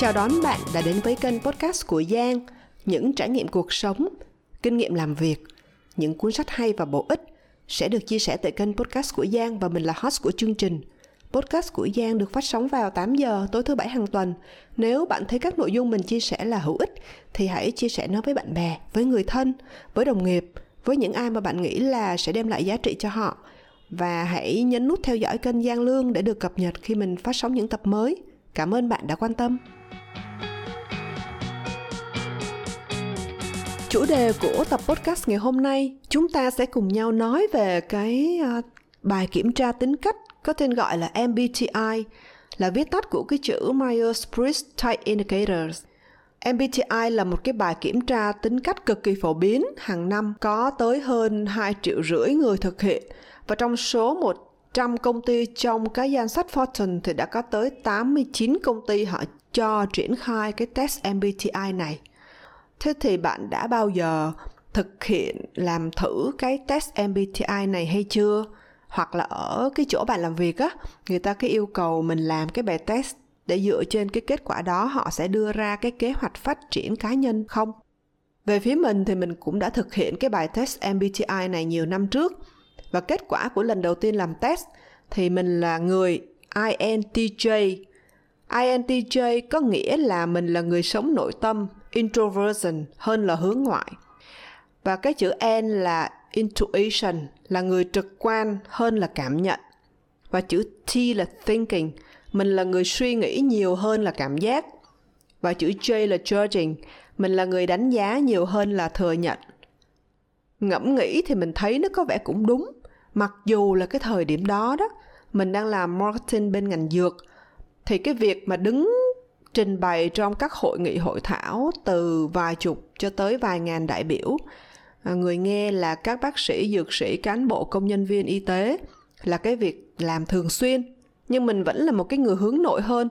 Chào đón bạn đã đến với kênh podcast của Giang, những trải nghiệm cuộc sống, kinh nghiệm làm việc, những cuốn sách hay và bổ ích sẽ được chia sẻ tại kênh podcast của Giang và mình là host của chương trình. Podcast của Giang được phát sóng vào 8 giờ tối thứ bảy hàng tuần. Nếu bạn thấy các nội dung mình chia sẻ là hữu ích thì hãy chia sẻ nó với bạn bè, với người thân, với đồng nghiệp, với những ai mà bạn nghĩ là sẽ đem lại giá trị cho họ. Và hãy nhấn nút theo dõi kênh Giang Lương để được cập nhật khi mình phát sóng những tập mới. Cảm ơn bạn đã quan tâm. Chủ đề của tập podcast ngày hôm nay, chúng ta sẽ cùng nhau nói về cái uh, bài kiểm tra tính cách có tên gọi là MBTI, là viết tắt của cái chữ Myers-Briggs Type Indicators. MBTI là một cái bài kiểm tra tính cách cực kỳ phổ biến hàng năm có tới hơn 2 triệu rưỡi người thực hiện và trong số 100 công ty trong cái danh sách Fortune thì đã có tới 89 công ty họ cho triển khai cái test MBTI này. Thế thì bạn đã bao giờ thực hiện làm thử cái test MBTI này hay chưa? Hoặc là ở cái chỗ bạn làm việc á, người ta cái yêu cầu mình làm cái bài test để dựa trên cái kết quả đó họ sẽ đưa ra cái kế hoạch phát triển cá nhân không? Về phía mình thì mình cũng đã thực hiện cái bài test MBTI này nhiều năm trước và kết quả của lần đầu tiên làm test thì mình là người INTJ. INTJ có nghĩa là mình là người sống nội tâm, introversion hơn là hướng ngoại. Và cái chữ N là intuition, là người trực quan hơn là cảm nhận. Và chữ T là thinking, mình là người suy nghĩ nhiều hơn là cảm giác. Và chữ J là judging, mình là người đánh giá nhiều hơn là thừa nhận. Ngẫm nghĩ thì mình thấy nó có vẻ cũng đúng, mặc dù là cái thời điểm đó đó, mình đang làm marketing bên ngành dược, thì cái việc mà đứng trình bày trong các hội nghị hội thảo từ vài chục cho tới vài ngàn đại biểu. À, người nghe là các bác sĩ dược sĩ cán bộ công nhân viên y tế là cái việc làm thường xuyên. Nhưng mình vẫn là một cái người hướng nội hơn.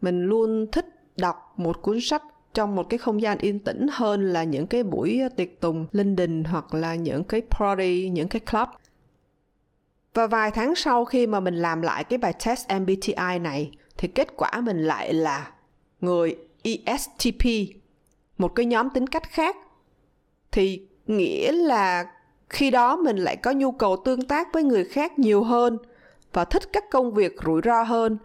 Mình luôn thích đọc một cuốn sách trong một cái không gian yên tĩnh hơn là những cái buổi tiệc tùng linh đình hoặc là những cái party những cái club. Và vài tháng sau khi mà mình làm lại cái bài test MBTI này thì kết quả mình lại là người ESTP, một cái nhóm tính cách khác. Thì nghĩa là khi đó mình lại có nhu cầu tương tác với người khác nhiều hơn và thích các công việc rủi ro hơn.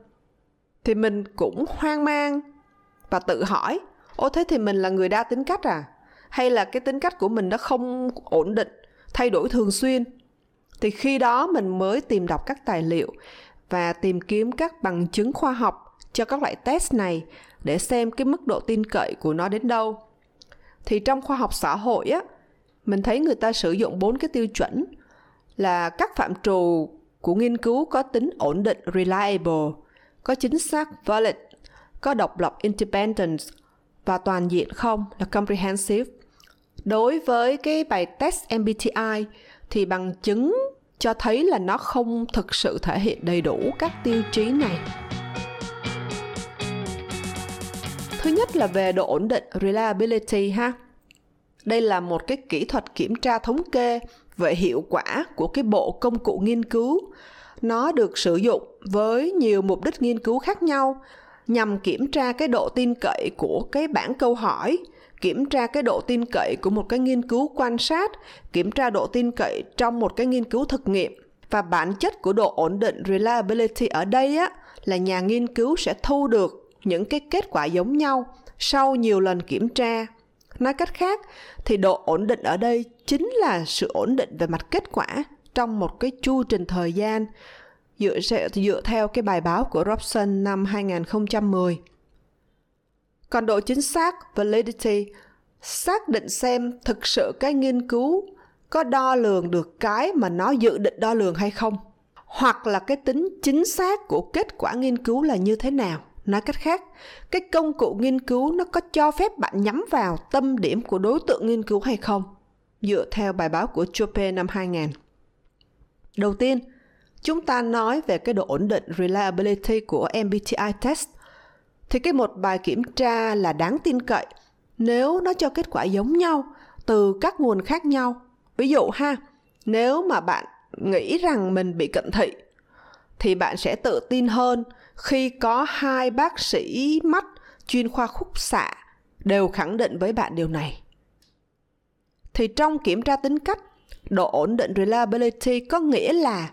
Thì mình cũng hoang mang và tự hỏi, ô thế thì mình là người đa tính cách à? Hay là cái tính cách của mình nó không ổn định, thay đổi thường xuyên? Thì khi đó mình mới tìm đọc các tài liệu và tìm kiếm các bằng chứng khoa học cho các loại test này để xem cái mức độ tin cậy của nó đến đâu. Thì trong khoa học xã hội á, mình thấy người ta sử dụng bốn cái tiêu chuẩn là các phạm trù của nghiên cứu có tính ổn định reliable, có chính xác valid, có độc lập independent và toàn diện không là comprehensive. Đối với cái bài test MBTI thì bằng chứng cho thấy là nó không thực sự thể hiện đầy đủ các tiêu chí này. Thứ nhất là về độ ổn định reliability ha. Đây là một cái kỹ thuật kiểm tra thống kê về hiệu quả của cái bộ công cụ nghiên cứu. Nó được sử dụng với nhiều mục đích nghiên cứu khác nhau nhằm kiểm tra cái độ tin cậy của cái bảng câu hỏi, kiểm tra cái độ tin cậy của một cái nghiên cứu quan sát, kiểm tra độ tin cậy trong một cái nghiên cứu thực nghiệm và bản chất của độ ổn định reliability ở đây á là nhà nghiên cứu sẽ thu được những cái kết quả giống nhau sau nhiều lần kiểm tra. Nói cách khác, thì độ ổn định ở đây chính là sự ổn định về mặt kết quả trong một cái chu trình thời gian. Dựa dựa theo cái bài báo của Robson năm 2010. Còn độ chính xác, validity, xác định xem thực sự cái nghiên cứu có đo lường được cái mà nó dự định đo lường hay không, hoặc là cái tính chính xác của kết quả nghiên cứu là như thế nào. Nói cách khác, cái công cụ nghiên cứu nó có cho phép bạn nhắm vào tâm điểm của đối tượng nghiên cứu hay không? Dựa theo bài báo của Chope năm 2000. Đầu tiên, chúng ta nói về cái độ ổn định reliability của MBTI test. Thì cái một bài kiểm tra là đáng tin cậy nếu nó cho kết quả giống nhau từ các nguồn khác nhau. Ví dụ ha, nếu mà bạn nghĩ rằng mình bị cận thị thì bạn sẽ tự tin hơn khi có hai bác sĩ mắt chuyên khoa khúc xạ đều khẳng định với bạn điều này. Thì trong kiểm tra tính cách, độ ổn định reliability có nghĩa là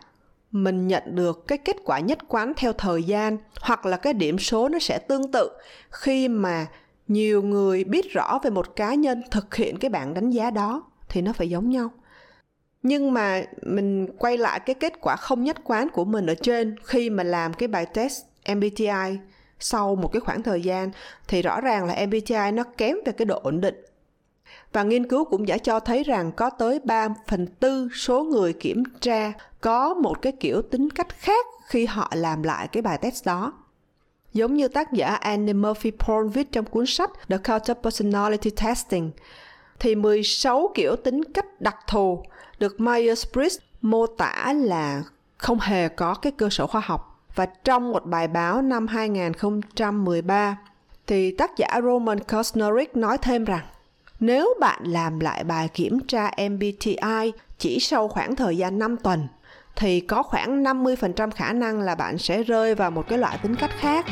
mình nhận được cái kết quả nhất quán theo thời gian hoặc là cái điểm số nó sẽ tương tự khi mà nhiều người biết rõ về một cá nhân thực hiện cái bảng đánh giá đó thì nó phải giống nhau nhưng mà mình quay lại cái kết quả không nhất quán của mình ở trên khi mà làm cái bài test MBTI sau một cái khoảng thời gian thì rõ ràng là MBTI nó kém về cái độ ổn định và nghiên cứu cũng đã cho thấy rằng có tới 3 phần tư số người kiểm tra có một cái kiểu tính cách khác khi họ làm lại cái bài test đó. Giống như tác giả Annie Murphy Porn viết trong cuốn sách The Culture Personality Testing, thì 16 kiểu tính cách đặc thù được Myers-Briggs mô tả là không hề có cái cơ sở khoa học. Và trong một bài báo năm 2013, thì tác giả Roman Kosnerick nói thêm rằng nếu bạn làm lại bài kiểm tra MBTI chỉ sau khoảng thời gian 5 tuần thì có khoảng 50% khả năng là bạn sẽ rơi vào một cái loại tính cách khác.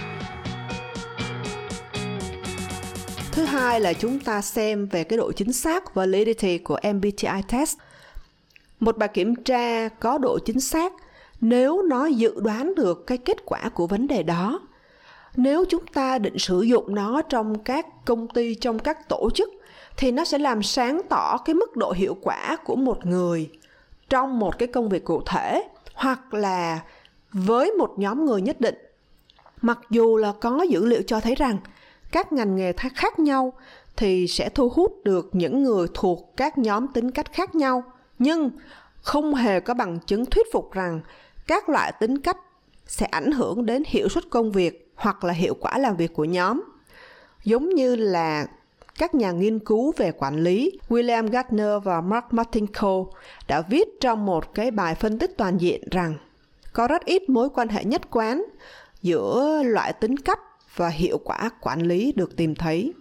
Thứ hai là chúng ta xem về cái độ chính xác validity của MBTI test. Một bài kiểm tra có độ chính xác nếu nó dự đoán được cái kết quả của vấn đề đó. Nếu chúng ta định sử dụng nó trong các công ty, trong các tổ chức thì nó sẽ làm sáng tỏ cái mức độ hiệu quả của một người trong một cái công việc cụ thể hoặc là với một nhóm người nhất định mặc dù là có dữ liệu cho thấy rằng các ngành nghề khác nhau thì sẽ thu hút được những người thuộc các nhóm tính cách khác nhau nhưng không hề có bằng chứng thuyết phục rằng các loại tính cách sẽ ảnh hưởng đến hiệu suất công việc hoặc là hiệu quả làm việc của nhóm giống như là các nhà nghiên cứu về quản lý, William Gardner và Mark Martinko đã viết trong một cái bài phân tích toàn diện rằng có rất ít mối quan hệ nhất quán giữa loại tính cách và hiệu quả quản lý được tìm thấy.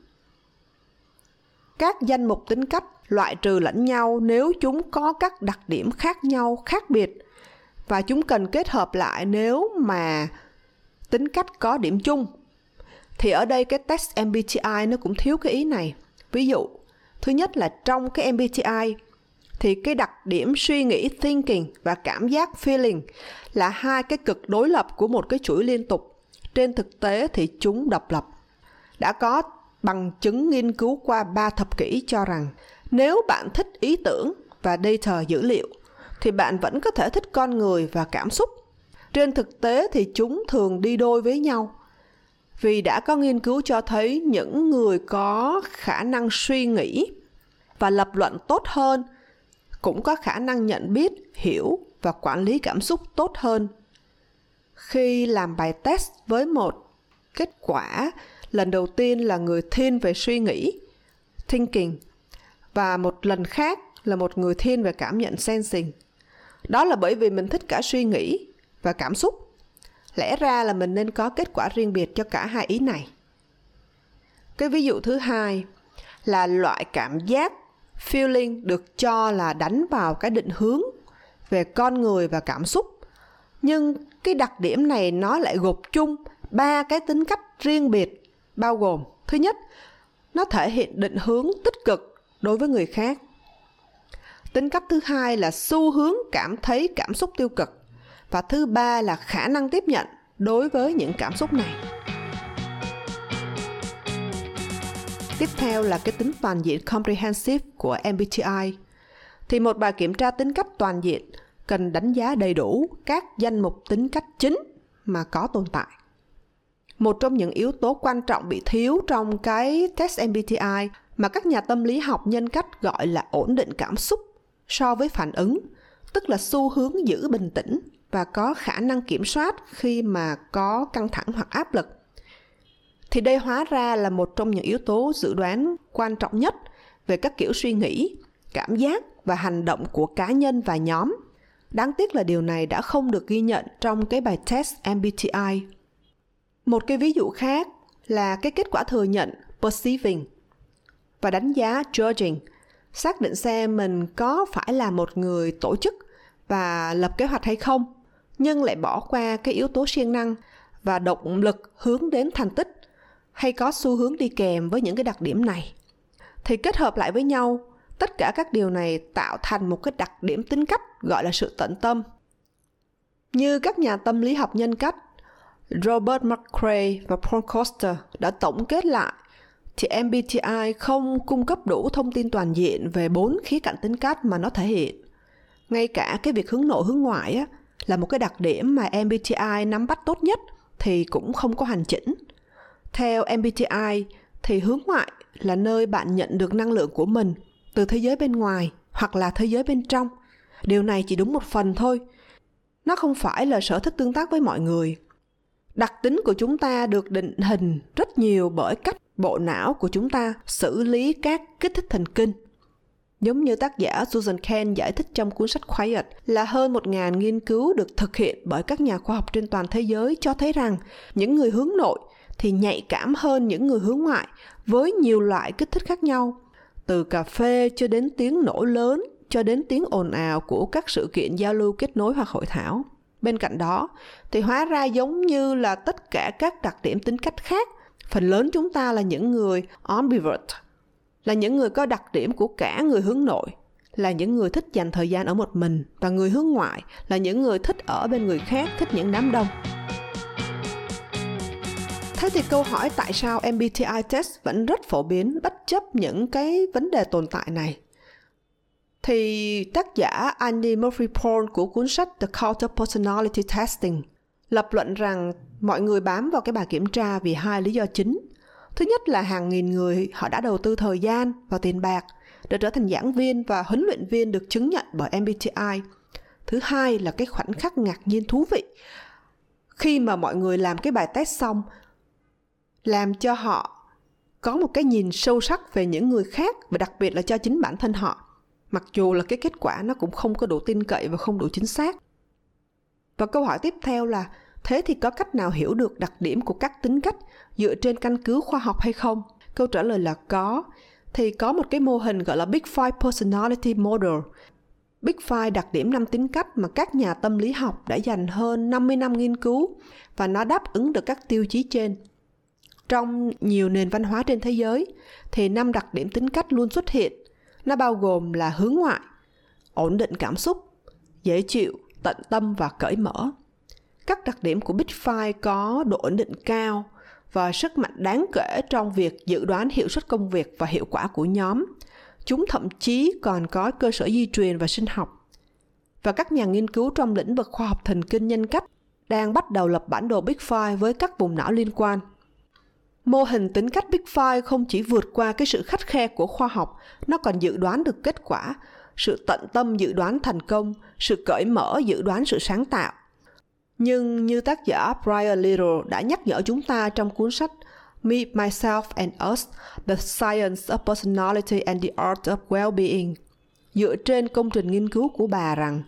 Các danh mục tính cách loại trừ lẫn nhau nếu chúng có các đặc điểm khác nhau, khác biệt và chúng cần kết hợp lại nếu mà tính cách có điểm chung thì ở đây cái test MBTI nó cũng thiếu cái ý này. Ví dụ, thứ nhất là trong cái MBTI thì cái đặc điểm suy nghĩ thinking và cảm giác feeling là hai cái cực đối lập của một cái chuỗi liên tục. Trên thực tế thì chúng độc lập. Đã có bằng chứng nghiên cứu qua 3 thập kỷ cho rằng nếu bạn thích ý tưởng và data dữ liệu thì bạn vẫn có thể thích con người và cảm xúc. Trên thực tế thì chúng thường đi đôi với nhau. Vì đã có nghiên cứu cho thấy những người có khả năng suy nghĩ và lập luận tốt hơn, cũng có khả năng nhận biết, hiểu và quản lý cảm xúc tốt hơn. Khi làm bài test với một kết quả, lần đầu tiên là người thiên về suy nghĩ, thinking, và một lần khác là một người thiên về cảm nhận sensing đó là bởi vì mình thích cả suy nghĩ và cảm xúc. Lẽ ra là mình nên có kết quả riêng biệt cho cả hai ý này. Cái ví dụ thứ hai là loại cảm giác, feeling được cho là đánh vào cái định hướng về con người và cảm xúc. Nhưng cái đặc điểm này nó lại gộp chung ba cái tính cách riêng biệt, bao gồm, thứ nhất, nó thể hiện định hướng tích cực đối với người khác tính cách thứ hai là xu hướng cảm thấy cảm xúc tiêu cực. Và thứ ba là khả năng tiếp nhận đối với những cảm xúc này. Tiếp theo là cái tính toàn diện comprehensive của MBTI thì một bài kiểm tra tính cách toàn diện cần đánh giá đầy đủ các danh mục tính cách chính mà có tồn tại. Một trong những yếu tố quan trọng bị thiếu trong cái test MBTI mà các nhà tâm lý học nhân cách gọi là ổn định cảm xúc so với phản ứng, tức là xu hướng giữ bình tĩnh và có khả năng kiểm soát khi mà có căng thẳng hoặc áp lực. Thì đây hóa ra là một trong những yếu tố dự đoán quan trọng nhất về các kiểu suy nghĩ, cảm giác và hành động của cá nhân và nhóm. Đáng tiếc là điều này đã không được ghi nhận trong cái bài test mbti một cái ví dụ khác là cái kết quả thừa nhận perceiving và đánh giá judging xác định xem mình có phải là một người tổ chức và lập kế hoạch hay không, nhưng lại bỏ qua cái yếu tố siêng năng và động lực hướng đến thành tích hay có xu hướng đi kèm với những cái đặc điểm này. Thì kết hợp lại với nhau, tất cả các điều này tạo thành một cái đặc điểm tính cách, gọi là sự tận tâm. Như các nhà tâm lý học nhân cách Robert McCrae và Paul Coster đã tổng kết lại thì MBTI không cung cấp đủ thông tin toàn diện về bốn khía cạnh tính cách mà nó thể hiện. Ngay cả cái việc hướng nội hướng ngoại á, là một cái đặc điểm mà MBTI nắm bắt tốt nhất thì cũng không có hoàn chỉnh. Theo MBTI thì hướng ngoại là nơi bạn nhận được năng lượng của mình từ thế giới bên ngoài hoặc là thế giới bên trong. Điều này chỉ đúng một phần thôi. Nó không phải là sở thích tương tác với mọi người. Đặc tính của chúng ta được định hình rất nhiều bởi cách bộ não của chúng ta xử lý các kích thích thần kinh. Giống như tác giả Susan Cain giải thích trong cuốn sách Quiet là hơn 1.000 nghiên cứu được thực hiện bởi các nhà khoa học trên toàn thế giới cho thấy rằng những người hướng nội thì nhạy cảm hơn những người hướng ngoại với nhiều loại kích thích khác nhau, từ cà phê cho đến tiếng nổ lớn cho đến tiếng ồn ào của các sự kiện giao lưu kết nối hoặc hội thảo. Bên cạnh đó, thì hóa ra giống như là tất cả các đặc điểm tính cách khác, phần lớn chúng ta là những người ambivert, là những người có đặc điểm của cả người hướng nội, là những người thích dành thời gian ở một mình và người hướng ngoại là những người thích ở bên người khác, thích những đám đông. Thế thì câu hỏi tại sao MBTI test vẫn rất phổ biến bất chấp những cái vấn đề tồn tại này? Thì tác giả Andy Murphy Paul của cuốn sách The Counter Personality Testing lập luận rằng mọi người bám vào cái bài kiểm tra vì hai lý do chính. Thứ nhất là hàng nghìn người họ đã đầu tư thời gian và tiền bạc để trở thành giảng viên và huấn luyện viên được chứng nhận bởi MBTI. Thứ hai là cái khoảnh khắc ngạc nhiên thú vị khi mà mọi người làm cái bài test xong, làm cho họ có một cái nhìn sâu sắc về những người khác và đặc biệt là cho chính bản thân họ, mặc dù là cái kết quả nó cũng không có đủ tin cậy và không đủ chính xác và câu hỏi tiếp theo là thế thì có cách nào hiểu được đặc điểm của các tính cách dựa trên căn cứ khoa học hay không? Câu trả lời là có. Thì có một cái mô hình gọi là Big Five Personality Model. Big Five đặc điểm năm tính cách mà các nhà tâm lý học đã dành hơn 50 năm nghiên cứu và nó đáp ứng được các tiêu chí trên. Trong nhiều nền văn hóa trên thế giới thì năm đặc điểm tính cách luôn xuất hiện. Nó bao gồm là hướng ngoại, ổn định cảm xúc, dễ chịu, tận tâm và cởi mở các đặc điểm của big five có độ ổn định cao và sức mạnh đáng kể trong việc dự đoán hiệu suất công việc và hiệu quả của nhóm chúng thậm chí còn có cơ sở di truyền và sinh học và các nhà nghiên cứu trong lĩnh vực khoa học thần kinh nhân cách đang bắt đầu lập bản đồ Big Five với các vùng não liên quan. Mô hình tính cách Big Five không chỉ vượt qua cái sự khắt khe của khoa học, nó còn dự đoán được kết quả, sự tận tâm dự đoán thành công, sự cởi mở dự đoán sự sáng tạo. Nhưng như tác giả Brian Little đã nhắc nhở chúng ta trong cuốn sách Me, Myself and Us, The Science of Personality and the Art of Well-being, dựa trên công trình nghiên cứu của bà rằng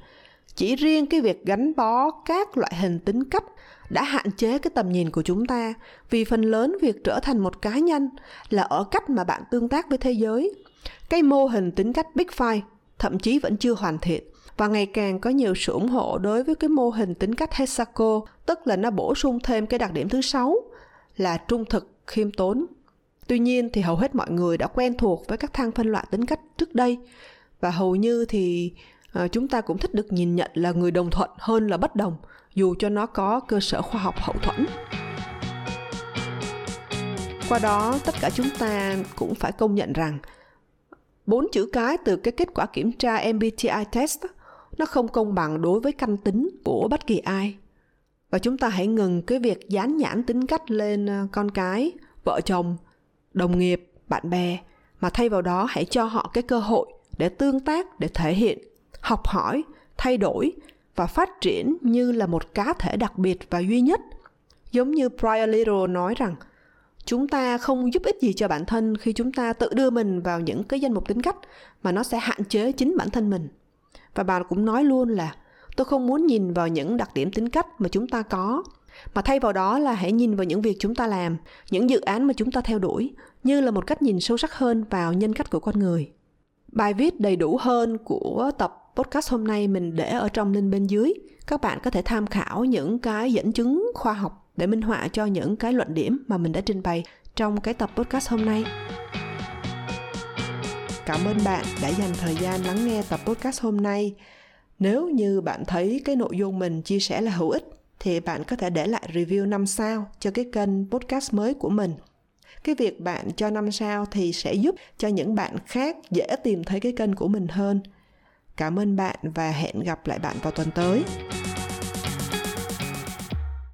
chỉ riêng cái việc gắn bó các loại hình tính cách đã hạn chế cái tầm nhìn của chúng ta vì phần lớn việc trở thành một cá nhân là ở cách mà bạn tương tác với thế giới. Cái mô hình tính cách big five thậm chí vẫn chưa hoàn thiện và ngày càng có nhiều sự ủng hộ đối với cái mô hình tính cách Hesako, tức là nó bổ sung thêm cái đặc điểm thứ sáu là trung thực, khiêm tốn. Tuy nhiên thì hầu hết mọi người đã quen thuộc với các thang phân loại tính cách trước đây và hầu như thì à, chúng ta cũng thích được nhìn nhận là người đồng thuận hơn là bất đồng dù cho nó có cơ sở khoa học hậu thuẫn qua đó tất cả chúng ta cũng phải công nhận rằng bốn chữ cái từ cái kết quả kiểm tra MBTI test nó không công bằng đối với căn tính của bất kỳ ai và chúng ta hãy ngừng cái việc dán nhãn tính cách lên ờ, con cái vợ chồng đồng nghiệp bạn bè mà thay vào đó hãy cho họ cái cơ hội để tương tác để thể hiện học hỏi thay đổi và phát triển như là một cá thể đặc biệt và duy nhất. Giống như Brian Little nói rằng, chúng ta không giúp ích gì cho bản thân khi chúng ta tự đưa mình vào những cái danh mục tính cách mà nó sẽ hạn chế chính bản thân mình. Và bà cũng nói luôn là, tôi không muốn nhìn vào những đặc điểm tính cách mà chúng ta có, mà thay vào đó là hãy nhìn vào những việc chúng ta làm, những dự án mà chúng ta theo đuổi, như là một cách nhìn sâu sắc hơn vào nhân cách của con người. Bài viết đầy đủ hơn của tập podcast hôm nay mình để ở trong link bên dưới. Các bạn có thể tham khảo những cái dẫn chứng khoa học để minh họa cho những cái luận điểm mà mình đã trình bày trong cái tập podcast hôm nay cảm ơn bạn đã dành thời gian lắng nghe tập podcast hôm nay. Nếu như bạn thấy cái nội dung mình chia sẻ là hữu ích, thì bạn có thể để lại review 5 sao cho cái kênh podcast mới của mình. Cái việc bạn cho 5 sao thì sẽ giúp cho những bạn khác dễ tìm thấy cái kênh của mình hơn. Cảm ơn bạn và hẹn gặp lại bạn vào tuần tới.